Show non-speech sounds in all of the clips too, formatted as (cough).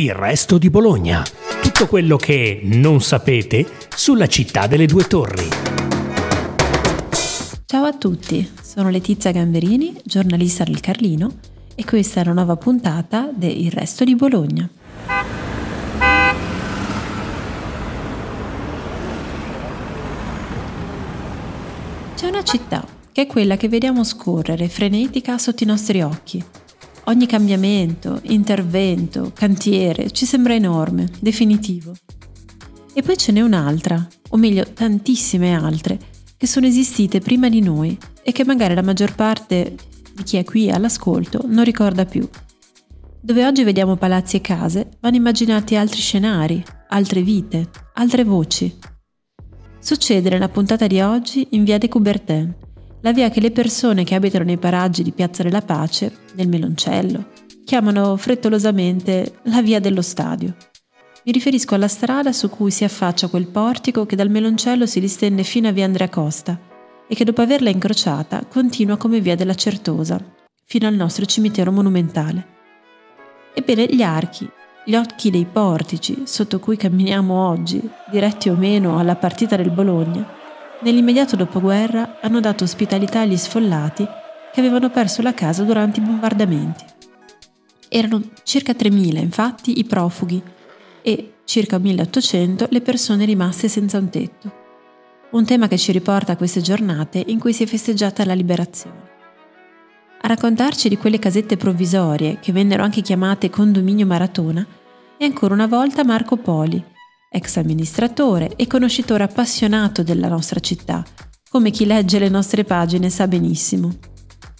Il resto di Bologna. Tutto quello che non sapete sulla città delle due torri. Ciao a tutti, sono Letizia Gamberini, giornalista del Carlino e questa è una nuova puntata de Il resto di Bologna. C'è una città che è quella che vediamo scorrere frenetica sotto i nostri occhi. Ogni cambiamento, intervento, cantiere ci sembra enorme, definitivo. E poi ce n'è un'altra, o meglio tantissime altre, che sono esistite prima di noi e che magari la maggior parte di chi è qui all'ascolto non ricorda più. Dove oggi vediamo palazzi e case, vanno immaginati altri scenari, altre vite, altre voci. Succede nella puntata di oggi in via de Coubertin, la via che le persone che abitano nei paraggi di Piazza della Pace, nel Meloncello, chiamano frettolosamente la via dello stadio. Mi riferisco alla strada su cui si affaccia quel portico che dal Meloncello si distende fino a via Andrea Costa e che dopo averla incrociata continua come via della Certosa, fino al nostro cimitero monumentale. Ebbene, gli archi, gli occhi dei portici sotto cui camminiamo oggi, diretti o meno alla partita del Bologna, nell'immediato dopoguerra hanno dato ospitalità agli sfollati che avevano perso la casa durante i bombardamenti. Erano circa 3.000 infatti i profughi e circa 1.800 le persone rimaste senza un tetto. Un tema che ci riporta a queste giornate in cui si è festeggiata la liberazione. A raccontarci di quelle casette provvisorie, che vennero anche chiamate condominio maratona, e ancora una volta Marco Poli, ex amministratore e conoscitore appassionato della nostra città, come chi legge le nostre pagine sa benissimo.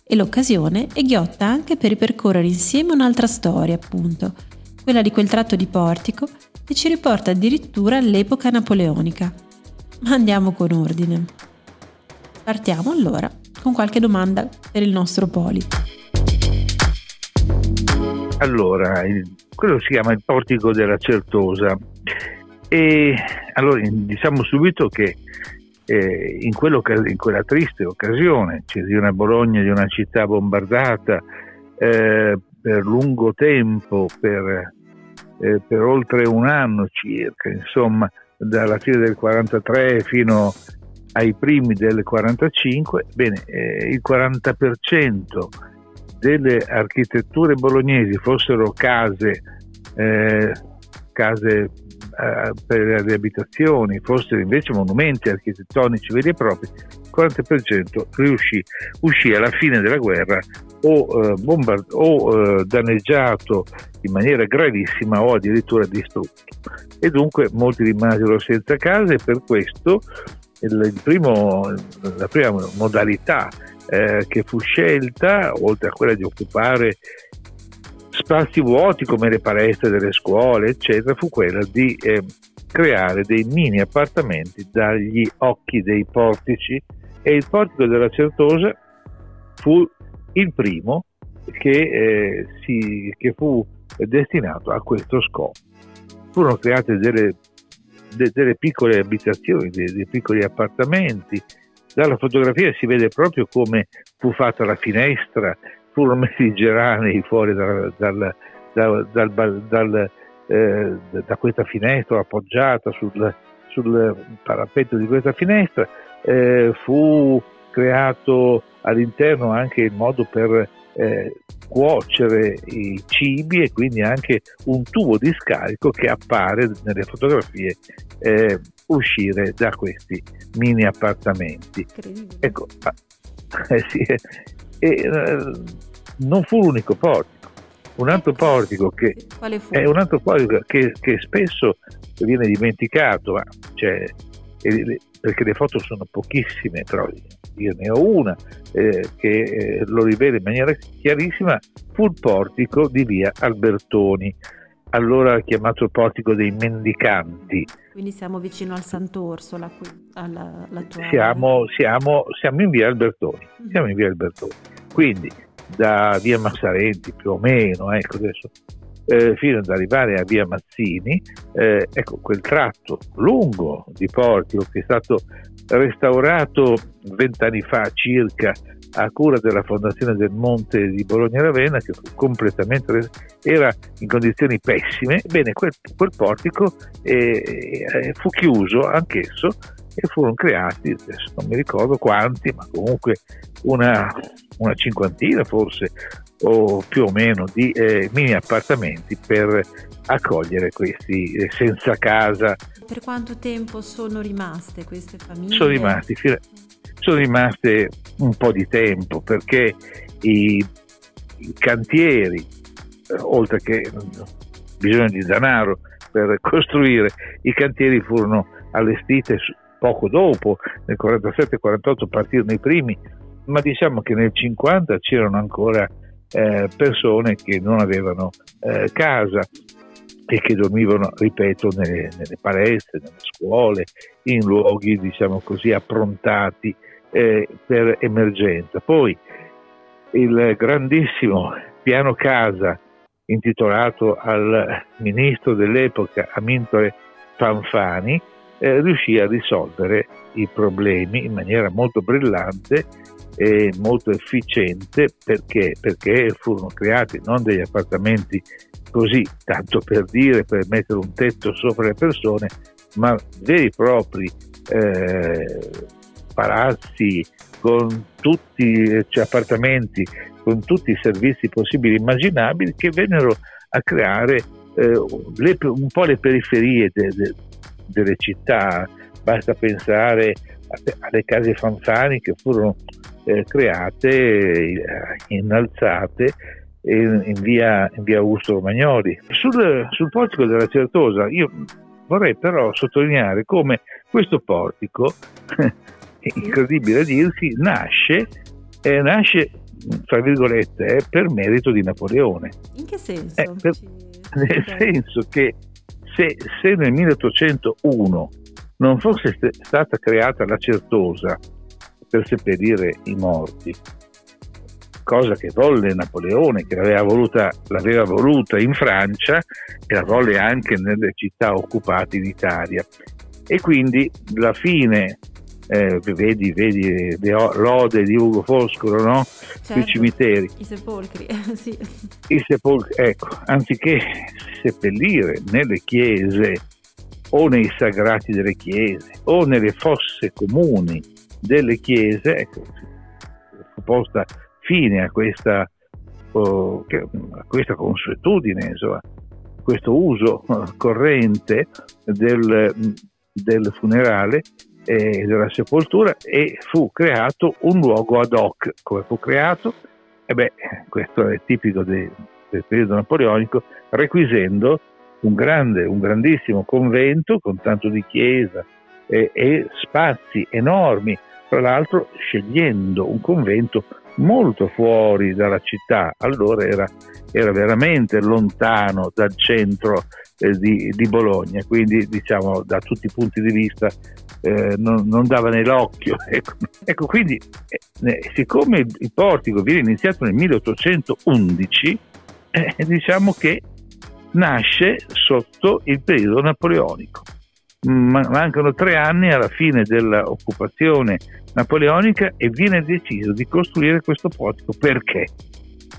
E l'occasione è ghiotta anche per ripercorrere insieme un'altra storia, appunto, quella di quel tratto di portico che ci riporta addirittura all'epoca napoleonica. Ma andiamo con ordine. Partiamo allora con qualche domanda per il nostro Poli. Allora, quello si chiama il portico della Certosa e allora diciamo subito che eh, in, in, quella triste occasione, cioè di una Bologna, di una città bombardata eh, per lungo tempo, per, eh, per, oltre un anno circa, insomma, dalla fine del 43 fino ai primi del 45, bene, eh, il 40% delle architetture bolognesi fossero case, eh, case eh, per le abitazioni, fossero invece monumenti architettonici veri e propri, il 40% riuscì, uscì alla fine della guerra o, eh, bombard- o eh, danneggiato in maniera gravissima o addirittura distrutto. E dunque molti rimasero senza casa e per questo primo, la prima modalità eh, che fu scelta, oltre a quella di occupare spazi vuoti come le palestre delle scuole, eccetera, fu quella di eh, creare dei mini appartamenti dagli occhi dei portici e il portico della Certosa fu il primo che, eh, si, che fu destinato a questo scopo. Furono create delle, de, delle piccole abitazioni, dei, dei piccoli appartamenti, dalla fotografia si vede proprio come fu fatta la finestra, furono messi i geranei fuori dal, dal, dal, dal eh, da questa finestra appoggiata sul, sul parapetto di questa finestra, eh, fu creato all'interno anche il modo per eh, cuocere i cibi e quindi anche un tubo di scarico che appare nelle fotografie eh, uscire da questi mini appartamenti. Ecco, (laughs) eh, sì, eh, eh, non fu l'unico portico. Un altro portico che, è un altro portico che, che spesso viene dimenticato, ma cioè, perché le foto sono pochissime, però io ne ho una eh, che eh, lo rivela in maniera chiarissima, fu il portico di via Albertoni, allora chiamato il portico dei mendicanti. Quindi siamo vicino al Sant'Orso, alla, alla, siamo, siamo, siamo, in via Albertoni, mm-hmm. siamo in via Albertoni. Quindi da via Massarenti più o meno, ecco adesso, eh, fino ad arrivare a via Mazzini, eh, ecco quel tratto lungo di portico che è stato restaurato vent'anni fa circa a cura della Fondazione del Monte di Bologna Ravenna che era in condizioni pessime, bene quel, quel portico eh, eh, fu chiuso anch'esso e furono creati, adesso non mi ricordo quanti, ma comunque una, una cinquantina forse o più o meno di eh, mini appartamenti per accogliere questi eh, senza casa. Per quanto tempo sono rimaste queste famiglie? Sono rimasti, sono rimaste un po' di tempo perché i, i cantieri, eh, oltre che bisogno di denaro per costruire, i cantieri furono allestiti poco dopo, nel 47-48 partirono i primi, ma diciamo che nel 50 c'erano ancora eh, persone che non avevano eh, casa e che dormivano, ripeto, nelle, nelle, palestre, nelle scuole, in luoghi, diciamo così, approntati eh, per emergenza. Poi il grandissimo piano casa intitolato al ministro dell'epoca Amintore Fanfani eh, riuscì a risolvere i problemi in maniera molto brillante e molto efficiente perché, perché furono creati non degli appartamenti così, tanto per dire, per mettere un tetto sopra le persone, ma veri e propri eh, palazzi con tutti cioè appartamenti con tutti i servizi possibili e immaginabili che vennero a creare eh, le, un po' le periferie de, de, delle città, basta pensare alle case fanfani che furono eh, create, eh, innalzate in, in, via, in via Augusto Romagnoli. Sul, sul portico della Certosa io vorrei però sottolineare come questo portico, (laughs) incredibile a dirsi, nasce, eh, nasce tra virgolette, eh, per merito di Napoleone. In che senso? Eh, per, (laughs) nel senso che se, se nel 1801 non fosse stata creata la Certosa per seppellire i morti, cosa che volle Napoleone, che l'aveva voluta, l'aveva voluta in Francia e la volle anche nelle città occupate in Italia. E quindi la fine, eh, vedi, vedi l'ode di Ugo Foscolo, no? Certo, Sui cimiteri. I sepolcri, (laughs) sì. I sepolcri, ecco, anziché seppellire nelle chiese o nei sagrati delle chiese o nelle fosse comuni delle chiese, ecco, fu posta fine a questa, oh, a questa consuetudine, insomma, questo uso corrente del, del funerale e della sepoltura e fu creato un luogo ad hoc. Come fu creato? E beh, questo è tipico de, del periodo napoleonico, requisendo un grande, un grandissimo convento con tanto di chiesa e, e spazi enormi, tra l'altro scegliendo un convento molto fuori dalla città, allora era, era veramente lontano dal centro eh, di, di, Bologna, quindi diciamo da tutti i punti di vista eh, non, non, dava nell'occhio. (laughs) Ecco, ecco quindi eh, siccome il portico viene iniziato nel 1811, eh, diciamo che nasce sotto il periodo napoleonico. Mancano tre anni alla fine dell'occupazione napoleonica e viene deciso di costruire questo portico. Perché?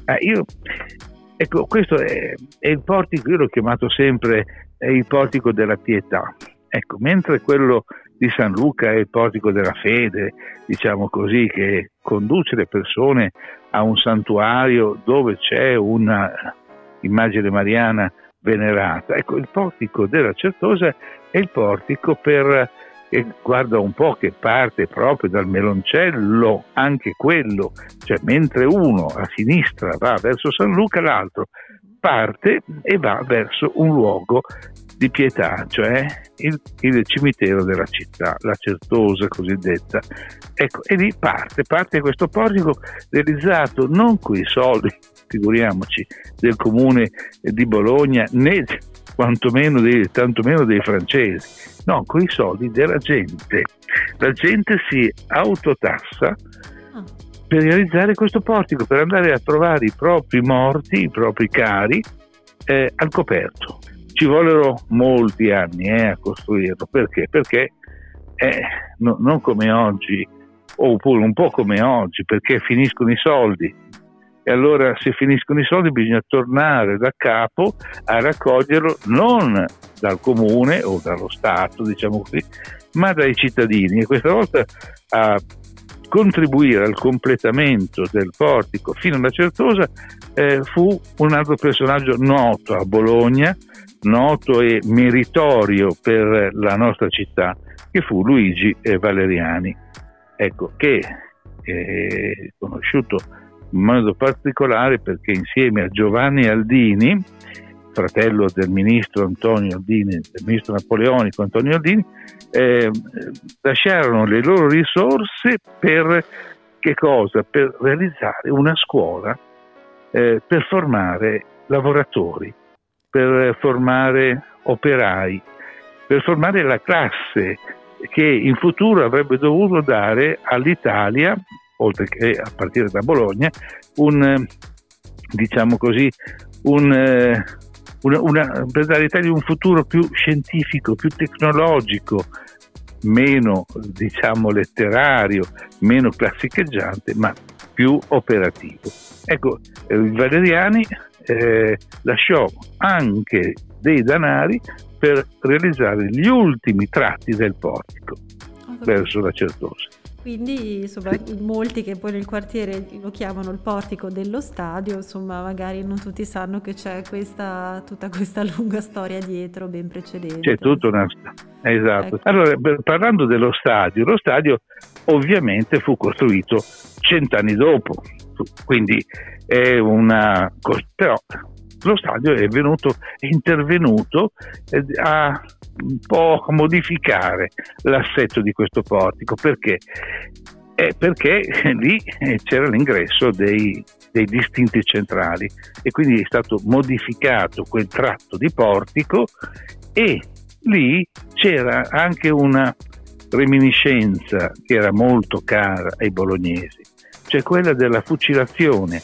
Eh, io, ecco, questo è, è, il portico, io l'ho chiamato sempre il portico della pietà. Ecco, mentre quello di San Luca è il portico della fede, diciamo così, che conduce le persone a un santuario dove c'è una immagine mariana venerata. Ecco, il portico della Certosa è il portico per che guarda un po' che parte proprio dal meloncello, anche quello, cioè mentre uno a sinistra va verso San Luca, l'altro parte e va verso un luogo di pietà, cioè il, il cimitero della città, la Certosa cosiddetta. Ecco, e lì parte, parte questo portico realizzato non con i soldi, figuriamoci, del comune di Bologna né quantomeno dei, tantomeno dei francesi, no, con i soldi della gente. La gente si autotassa ah. Per realizzare questo portico, per andare a trovare i propri morti, i propri cari eh, al coperto. Ci vollero molti anni eh, a costruirlo, perché? Perché eh, no, non come oggi, oppure un po' come oggi, perché finiscono i soldi. E allora se finiscono i soldi bisogna tornare da capo a raccoglierlo non dal comune o dallo Stato, diciamo così, ma dai cittadini. E questa volta a contribuire al completamento del portico fino alla Certosa eh, fu un altro personaggio noto a Bologna, noto e meritorio per la nostra città, che fu Luigi Valeriani, ecco, che è conosciuto in modo particolare perché insieme a Giovanni Aldini, fratello del ministro Antonio Aldini, del ministro napoleonico Antonio Aldini, eh, lasciarono le loro risorse per? Per realizzare una scuola eh, per formare lavoratori, per formare operai, per formare la classe che in futuro avrebbe dovuto dare all'Italia, oltre che a partire da Bologna, un, diciamo così, un, eh, una, una, per dare all'Italia un futuro più scientifico, più tecnologico, meno diciamo letterario, meno classicheggiante, ma più operativo. Ecco, eh, Valeriani eh, lasciò anche dei danari per realizzare gli ultimi tratti del portico verso la Certosa. Quindi insomma molti che poi nel quartiere lo chiamano il portico dello stadio, insomma magari non tutti sanno che c'è questa, tutta questa lunga storia dietro, ben precedente. C'è tutta una Esatto. Ecco. Allora, parlando dello stadio, lo stadio ovviamente fu costruito cent'anni dopo, quindi è una... però lo stadio è, venuto, è intervenuto eh, a un po' modificare l'assetto di questo portico. Perché? Eh, perché lì eh, c'era l'ingresso dei, dei distinti centrali e quindi è stato modificato quel tratto di portico e lì c'era anche una reminiscenza che era molto cara ai bolognesi, cioè quella della fucilazione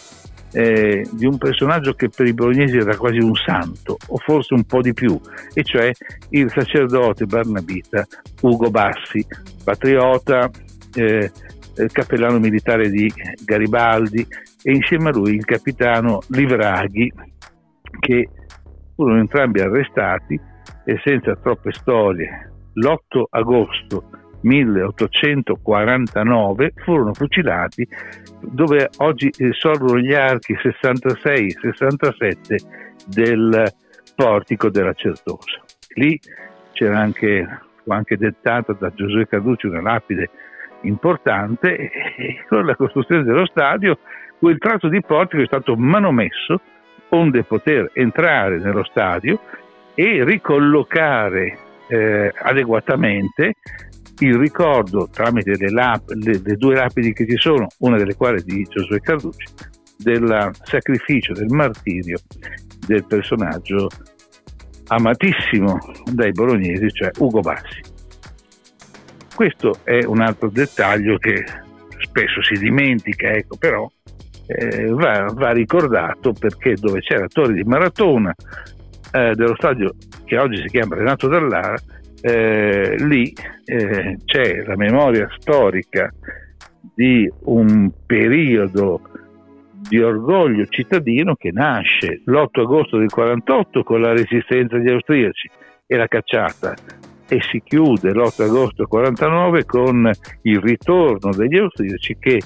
eh, di un personaggio che per i bolognesi era quasi un santo, o forse un po' di più, e cioè il sacerdote barnabita Ugo Bassi, patriota, eh, eh, cappellano militare di Garibaldi, e insieme a lui il capitano Livraghi, che furono entrambi arrestati e senza troppe storie. L'8 agosto 1849 furono fucilati dove oggi sorgono gli archi 66-67 del portico della Certosa. Lì c'era anche, fu anche dettata da Giosuè Carducci una lapide importante e con la costruzione dello stadio quel tratto di portico è stato manomesso onde poter entrare nello stadio e ricollocare eh, adeguatamente il ricordo tramite le, lap, le, le, due lapidi che ci sono, una delle quali di Giosuè Carducci, del sacrificio, del martirio del personaggio amatissimo dai bolognesi, cioè Ugo Bassi. Questo è un altro dettaglio che spesso si dimentica, ecco, però eh, va, va, ricordato perché dove c'è la torre di Maratona eh, dello stadio che oggi si chiama Renato Dallara, eh, lì eh, c'è la memoria storica di un periodo di orgoglio cittadino che nasce l'8 agosto del 48 con la resistenza degli austriaci e la cacciata e si chiude l'8 agosto del 49 con il ritorno degli austriaci che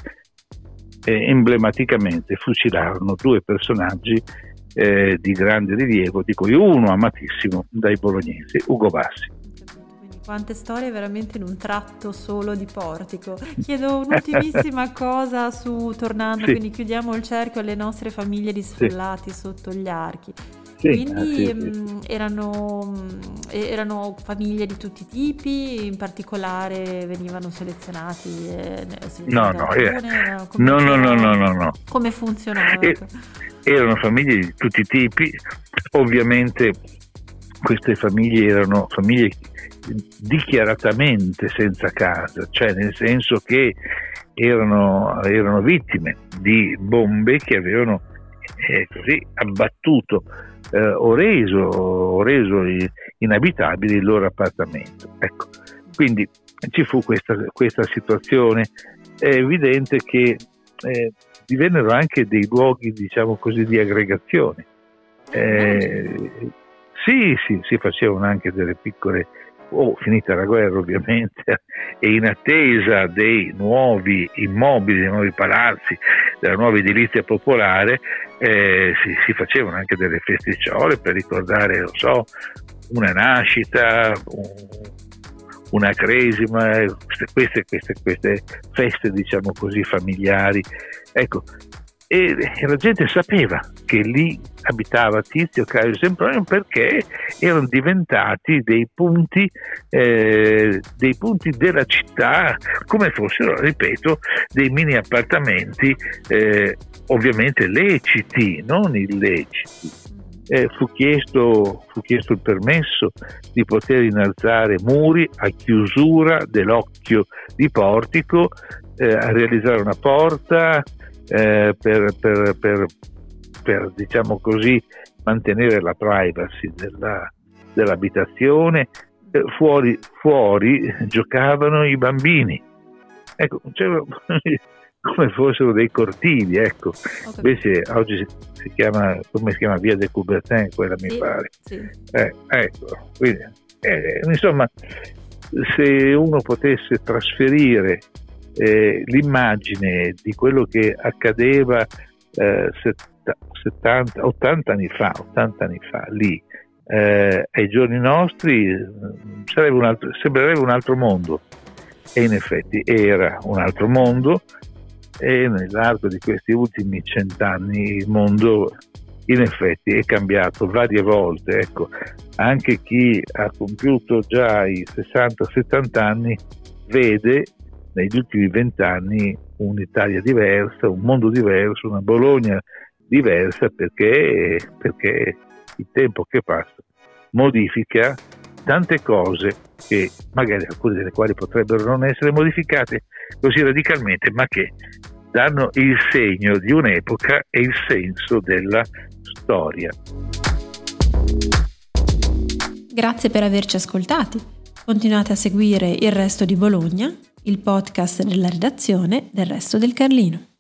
eh, emblematicamente fucilarono due personaggi eh, di grande rilievo, di cui uno amatissimo dai bolognesi, Ugo Bassi. Quante storie veramente in un tratto solo di portico. Chiedo un'ultimissima (laughs) cosa su, tornando, sì. quindi chiudiamo il cerchio alle nostre famiglie di sfollati sì. sotto gli archi. Sì, quindi ah, mh, mm, erano, mh, mm, erano, famiglie di tutti i tipi, in particolare venivano selezionati? Eh, no, no, eh, no, no, no, no, no, no, Come funzionava? Eh, erano famiglie di tutti i tipi, ovviamente queste famiglie erano famiglie dichiaratamente senza casa, cioè nel senso che erano, erano vittime di bombe che avevano eh, così abbattuto eh, o reso, o reso inabitabile il loro appartamento. Ecco. Quindi ci fu questa, questa situazione. È evidente che eh, divennero anche dei luoghi, diciamo così, di aggregazione. Eh, sì, sì, si facevano anche delle piccole oh, finita la guerra ovviamente, (laughs) e in attesa dei nuovi immobili, dei nuovi palazzi, della nuova edilizia popolare, eh, si, si, facevano anche delle festicciole per ricordare, lo so, una nascita, un, una cresima, queste, queste, queste feste, diciamo così, familiari. Ecco, e la gente sapeva che lì abitava Tizio, Caio Sempronio perché erano diventati dei punti, eh, dei punti della città come fossero, ripeto, dei mini appartamenti eh, ovviamente leciti, non illeciti. Eh, fu, chiesto, fu, chiesto, il permesso di poter innalzare muri a chiusura dell'occhio di portico, eh, a realizzare una porta, eh, per, per, per, per, diciamo così, mantenere la privacy della, dell'abitazione. Eh, fuori, fuori giocavano i bambini, ecco, (laughs) come fossero dei cortili, ecco. Invece oggi si, si, chiama, come si chiama, Via de Coubertin, quella sì, mi pare. Sì. Eh, ecco, quindi, eh, insomma, se uno potesse trasferire eh, l'immagine di quello che accadeva eh, 70, 80 anni fa, 80 anni fa lì, eh, ai giorni nostri un altro, sembrerebbe un altro mondo e in effetti era un altro mondo e nell'arco di questi ultimi cent'anni il mondo in effetti è cambiato varie volte. Ecco, anche chi ha compiuto già i 60-70 anni vede negli ultimi vent'anni un'Italia diversa, un mondo diverso, una Bologna diversa perché, perché il tempo che passa modifica tante cose che magari alcune delle quali potrebbero non essere modificate così radicalmente, ma che danno il segno di un'epoca e il senso della storia. Grazie per averci ascoltati. Continuate a seguire il resto di Bologna il podcast della redazione del Resto del Carlino.